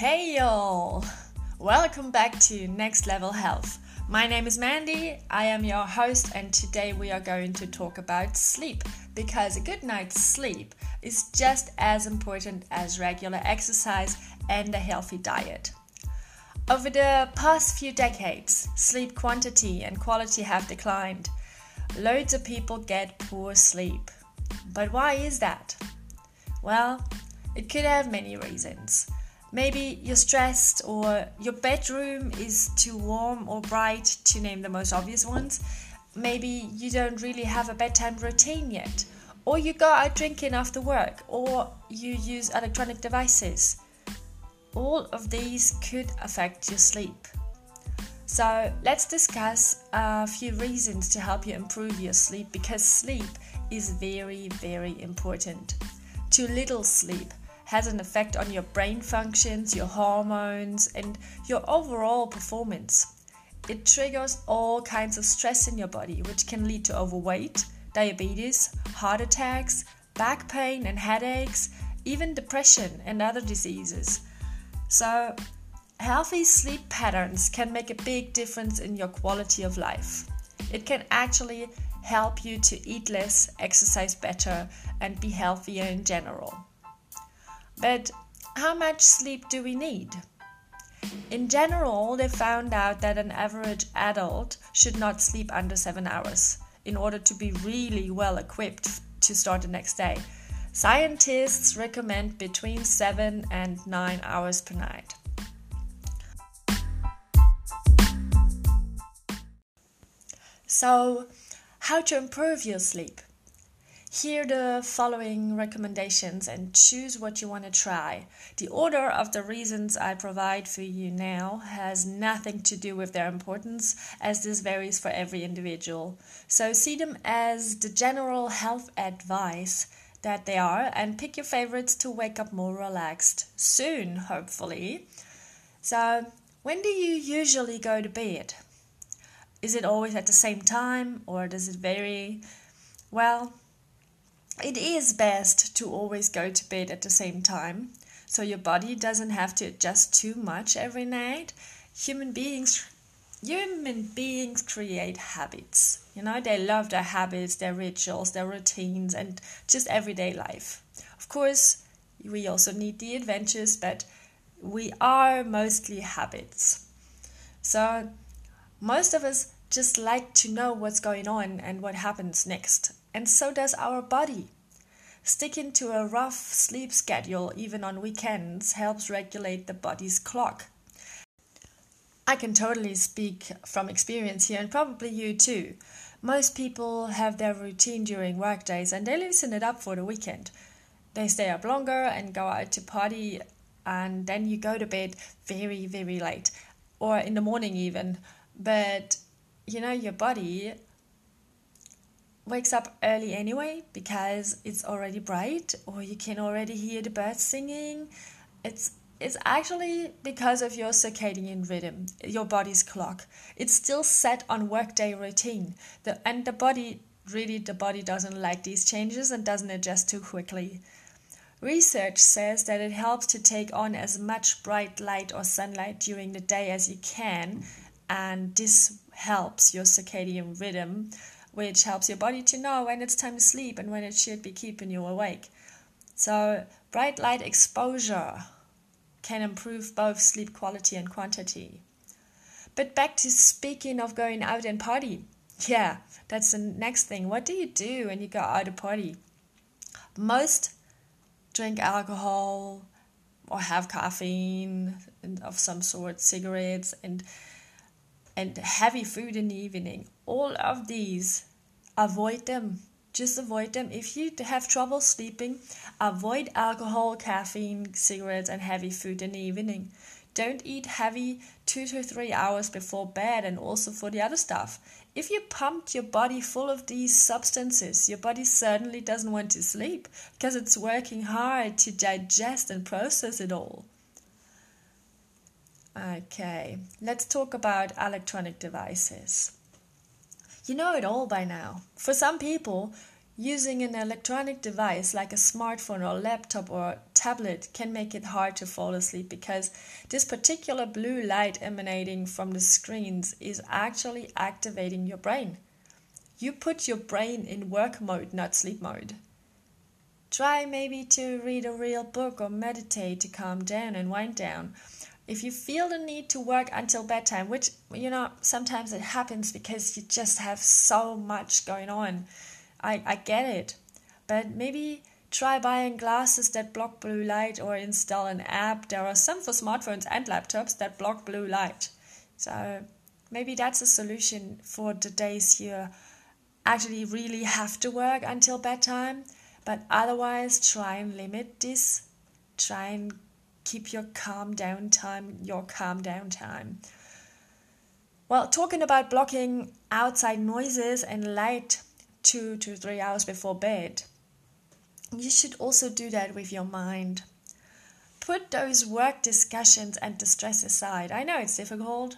Hey y'all! Welcome back to Next Level Health. My name is Mandy, I am your host, and today we are going to talk about sleep because a good night's sleep is just as important as regular exercise and a healthy diet. Over the past few decades, sleep quantity and quality have declined. Loads of people get poor sleep. But why is that? Well, it could have many reasons. Maybe you're stressed, or your bedroom is too warm or bright, to name the most obvious ones. Maybe you don't really have a bedtime routine yet, or you go out drinking after work, or you use electronic devices. All of these could affect your sleep. So, let's discuss a few reasons to help you improve your sleep because sleep is very, very important. Too little sleep has an effect on your brain functions, your hormones, and your overall performance. It triggers all kinds of stress in your body, which can lead to overweight, diabetes, heart attacks, back pain, and headaches, even depression and other diseases. So, healthy sleep patterns can make a big difference in your quality of life. It can actually help you to eat less, exercise better, and be healthier in general. But how much sleep do we need? In general, they found out that an average adult should not sleep under 7 hours in order to be really well equipped to start the next day. Scientists recommend between 7 and 9 hours per night. So, how to improve your sleep? Hear the following recommendations and choose what you want to try. The order of the reasons I provide for you now has nothing to do with their importance, as this varies for every individual. So see them as the general health advice that they are and pick your favorites to wake up more relaxed soon, hopefully. So, when do you usually go to bed? Is it always at the same time or does it vary? Well, it is best to always go to bed at the same time so your body doesn't have to adjust too much every night. Human beings human beings create habits. You know, they love their habits, their rituals, their routines and just everyday life. Of course, we also need the adventures, but we are mostly habits. So, most of us just like to know what's going on and what happens next and so does our body. Sticking to a rough sleep schedule, even on weekends, helps regulate the body's clock. I can totally speak from experience here, and probably you too. Most people have their routine during workdays and they loosen it up for the weekend. They stay up longer and go out to party, and then you go to bed very, very late or in the morning, even. But you know, your body wakes up early anyway because it's already bright or you can already hear the birds singing. It's it's actually because of your circadian rhythm, your body's clock. It's still set on workday routine. The and the body really the body doesn't like these changes and doesn't adjust too quickly. Research says that it helps to take on as much bright light or sunlight during the day as you can, and this helps your circadian rhythm which helps your body to know when it's time to sleep and when it should be keeping you awake. So, bright light exposure can improve both sleep quality and quantity. But back to speaking of going out and party. Yeah, that's the next thing. What do you do when you go out to party? Most drink alcohol or have caffeine of some sort, cigarettes and and heavy food in the evening. All of these, avoid them. Just avoid them. If you have trouble sleeping, avoid alcohol, caffeine, cigarettes, and heavy food in the evening. Don't eat heavy two to three hours before bed, and also for the other stuff. If you pumped your body full of these substances, your body certainly doesn't want to sleep because it's working hard to digest and process it all. Okay, let's talk about electronic devices. You know it all by now. For some people, using an electronic device like a smartphone or laptop or tablet can make it hard to fall asleep because this particular blue light emanating from the screens is actually activating your brain. You put your brain in work mode, not sleep mode. Try maybe to read a real book or meditate to calm down and wind down. If you feel the need to work until bedtime, which, you know, sometimes it happens because you just have so much going on, I, I get it. But maybe try buying glasses that block blue light or install an app. There are some for smartphones and laptops that block blue light. So maybe that's a solution for the days you actually really have to work until bedtime but otherwise, try and limit this. Try and keep your calm down time, your calm down time. Well, talking about blocking outside noises and light two to three hours before bed, you should also do that with your mind. Put those work discussions and distress aside. I know it's difficult,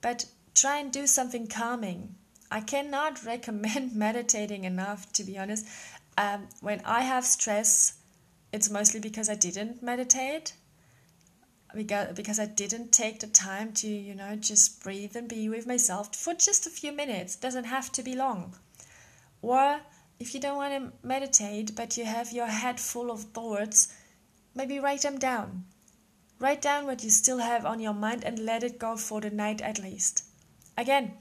but try and do something calming. I cannot recommend meditating enough, to be honest. Um, when I have stress, it's mostly because I didn't meditate, because, I didn't take the time to, you know, just breathe and be with myself for just a few minutes. Doesn't have to be long. Or if you don't want to meditate, but you have your head full of thoughts, maybe write them down. Write down what you still have on your mind and let it go for the night at least. Again,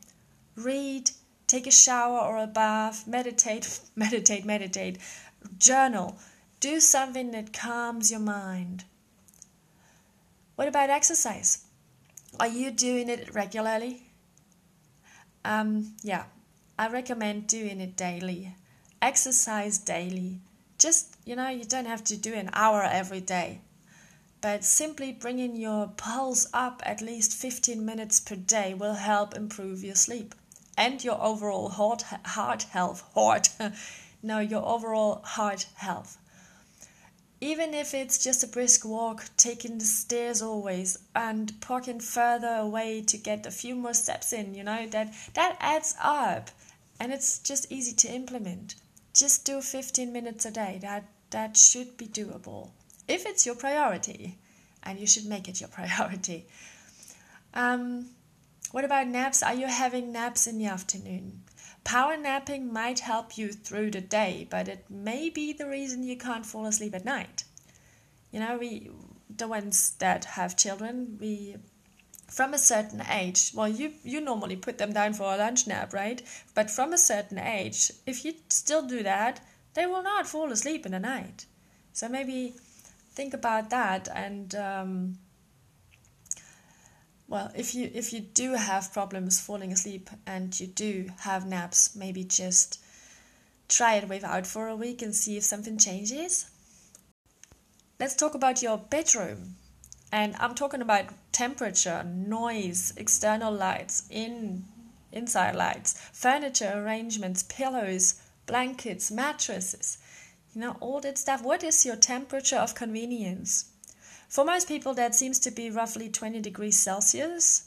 read, take a shower or a bath, meditate, meditate, meditate, journal, do something that calms your mind. What about exercise? Are you doing it regularly? Um, yeah, I recommend doing it daily. Exercise daily. Just, you know, you don't have to do an hour every day. But simply bringing your pulse up at least 15 minutes per day will help improve your sleep and your overall heart, heart health. Heart, no, your overall heart health. Even if it's just a brisk walk, taking the stairs always, and parking further away to get a few more steps in, you know, that, that adds up. And it's just easy to implement. Just do 15 minutes a day. That, that should be doable. If it's your priority, and you should make it your priority. Um, what about naps? Are you having naps in the afternoon? Power napping might help you through the day, but it may be the reason you can't fall asleep at night. You know, we the ones that have children, we from a certain age, well, you, you normally put them down for a lunch nap, right? But from a certain age, if you still do that, they will not fall asleep in the night. So maybe think about that and um, well, if you if you do have problems falling asleep and you do have naps, maybe just try it without for a week and see if something changes. Let's talk about your bedroom. And I'm talking about temperature, noise, external lights, in inside lights, furniture arrangements, pillows, blankets, mattresses. You know, all that stuff. What is your temperature of convenience? For most people, that seems to be roughly 20 degrees Celsius.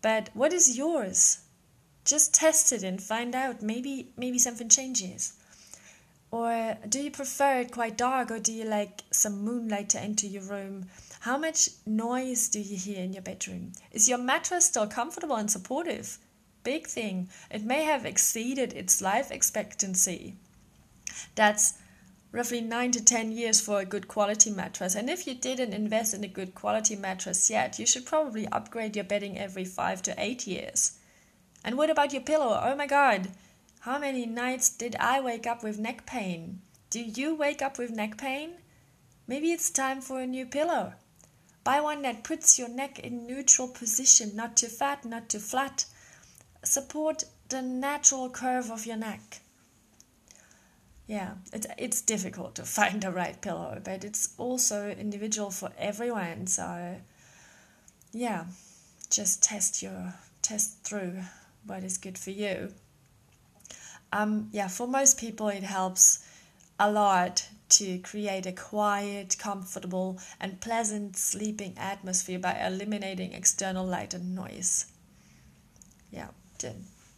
But what is yours? Just test it and find out. Maybe maybe something changes. Or do you prefer it quite dark or do you like some moonlight to enter your room? How much noise do you hear in your bedroom? Is your mattress still comfortable and supportive? Big thing. It may have exceeded its life expectancy. That's roughly 9 to 10 years for a good quality mattress. And if you didn't invest in a good quality mattress yet, you should probably upgrade your bedding every 5 to 8 years. And what about your pillow? Oh my god, how many nights did I wake up with neck pain? Do you wake up with neck pain? Maybe it's time for a new pillow. Buy one that puts your neck in neutral position, not too fat, not too flat. Support the natural curve of your neck yeah, it's it's difficult to find the right pillow, but it's also individual for everyone. So, yeah, just test your test through what is good for you. Um, yeah, for most people, it helps a lot to create a quiet, comfortable, and pleasant sleeping atmosphere by eliminating external light and noise. Yeah,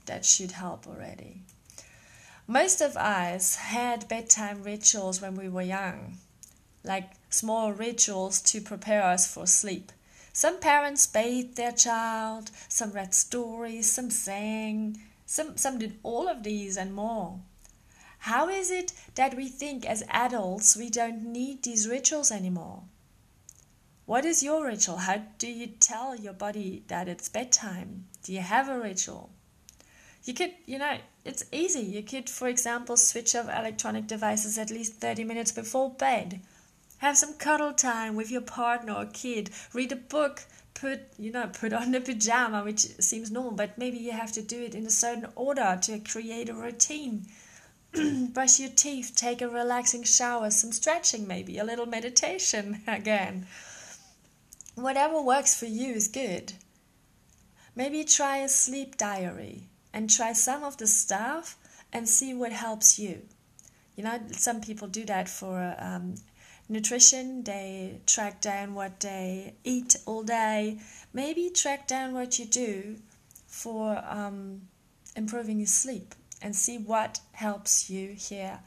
that should help already. Most of us had bedtime rituals when we were young. like small rituals to prepare us for sleep. Some parents bathed their child, some read stories, some sang, some, some did all of these and more. How is it that we think as adults we don't need these rituals anymore? What is your ritual? How do you tell your body that it's bedtime? Do you have a ritual? You could, you know, it's easy. You could, for example, switch off electronic devices at least 30 minutes before bed have some cuddle time with your partner or kid. Read a book. Put you know put on a pajama, which seems normal, but maybe you have to do it in a certain order to create a routine. Brush your teeth. Take a relaxing shower. Some stretching, maybe a little meditation again. Whatever works for you is good. Maybe try a sleep diary and try some of the stuff and see what helps you. You know, some people do that for um, nutrition, they track down what they eat all day, maybe track down what you do for um, improving your sleep and see what helps you here.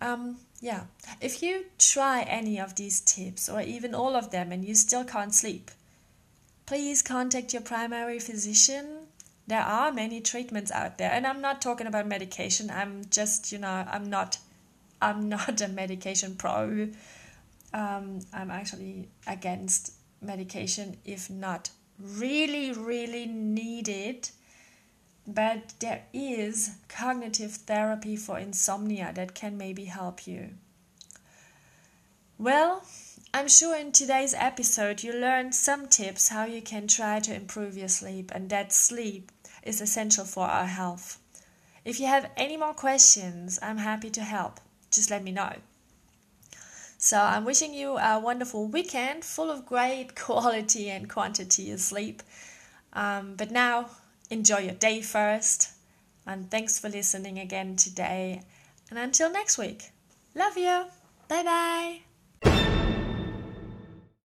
Um, yeah, if you try any of these tips or even all of them and you still can't sleep, please contact your primary physician. There are many treatments out there, and I'm not talking about medication. I'm just, you know, I'm not I'm not a medication pro. Um, I'm actually against medication if not really, really needed. But there is cognitive therapy for insomnia that can maybe help you. Well, I'm sure in today's episode you learned some tips how you can try to improve your sleep, and that sleep is essential for our health. If you have any more questions, I'm happy to help just let me know. So I'm wishing you a wonderful weekend full of great quality and quantity of sleep. Um, but now, enjoy your day first. And thanks for listening again today. And until next week, love you. Bye bye.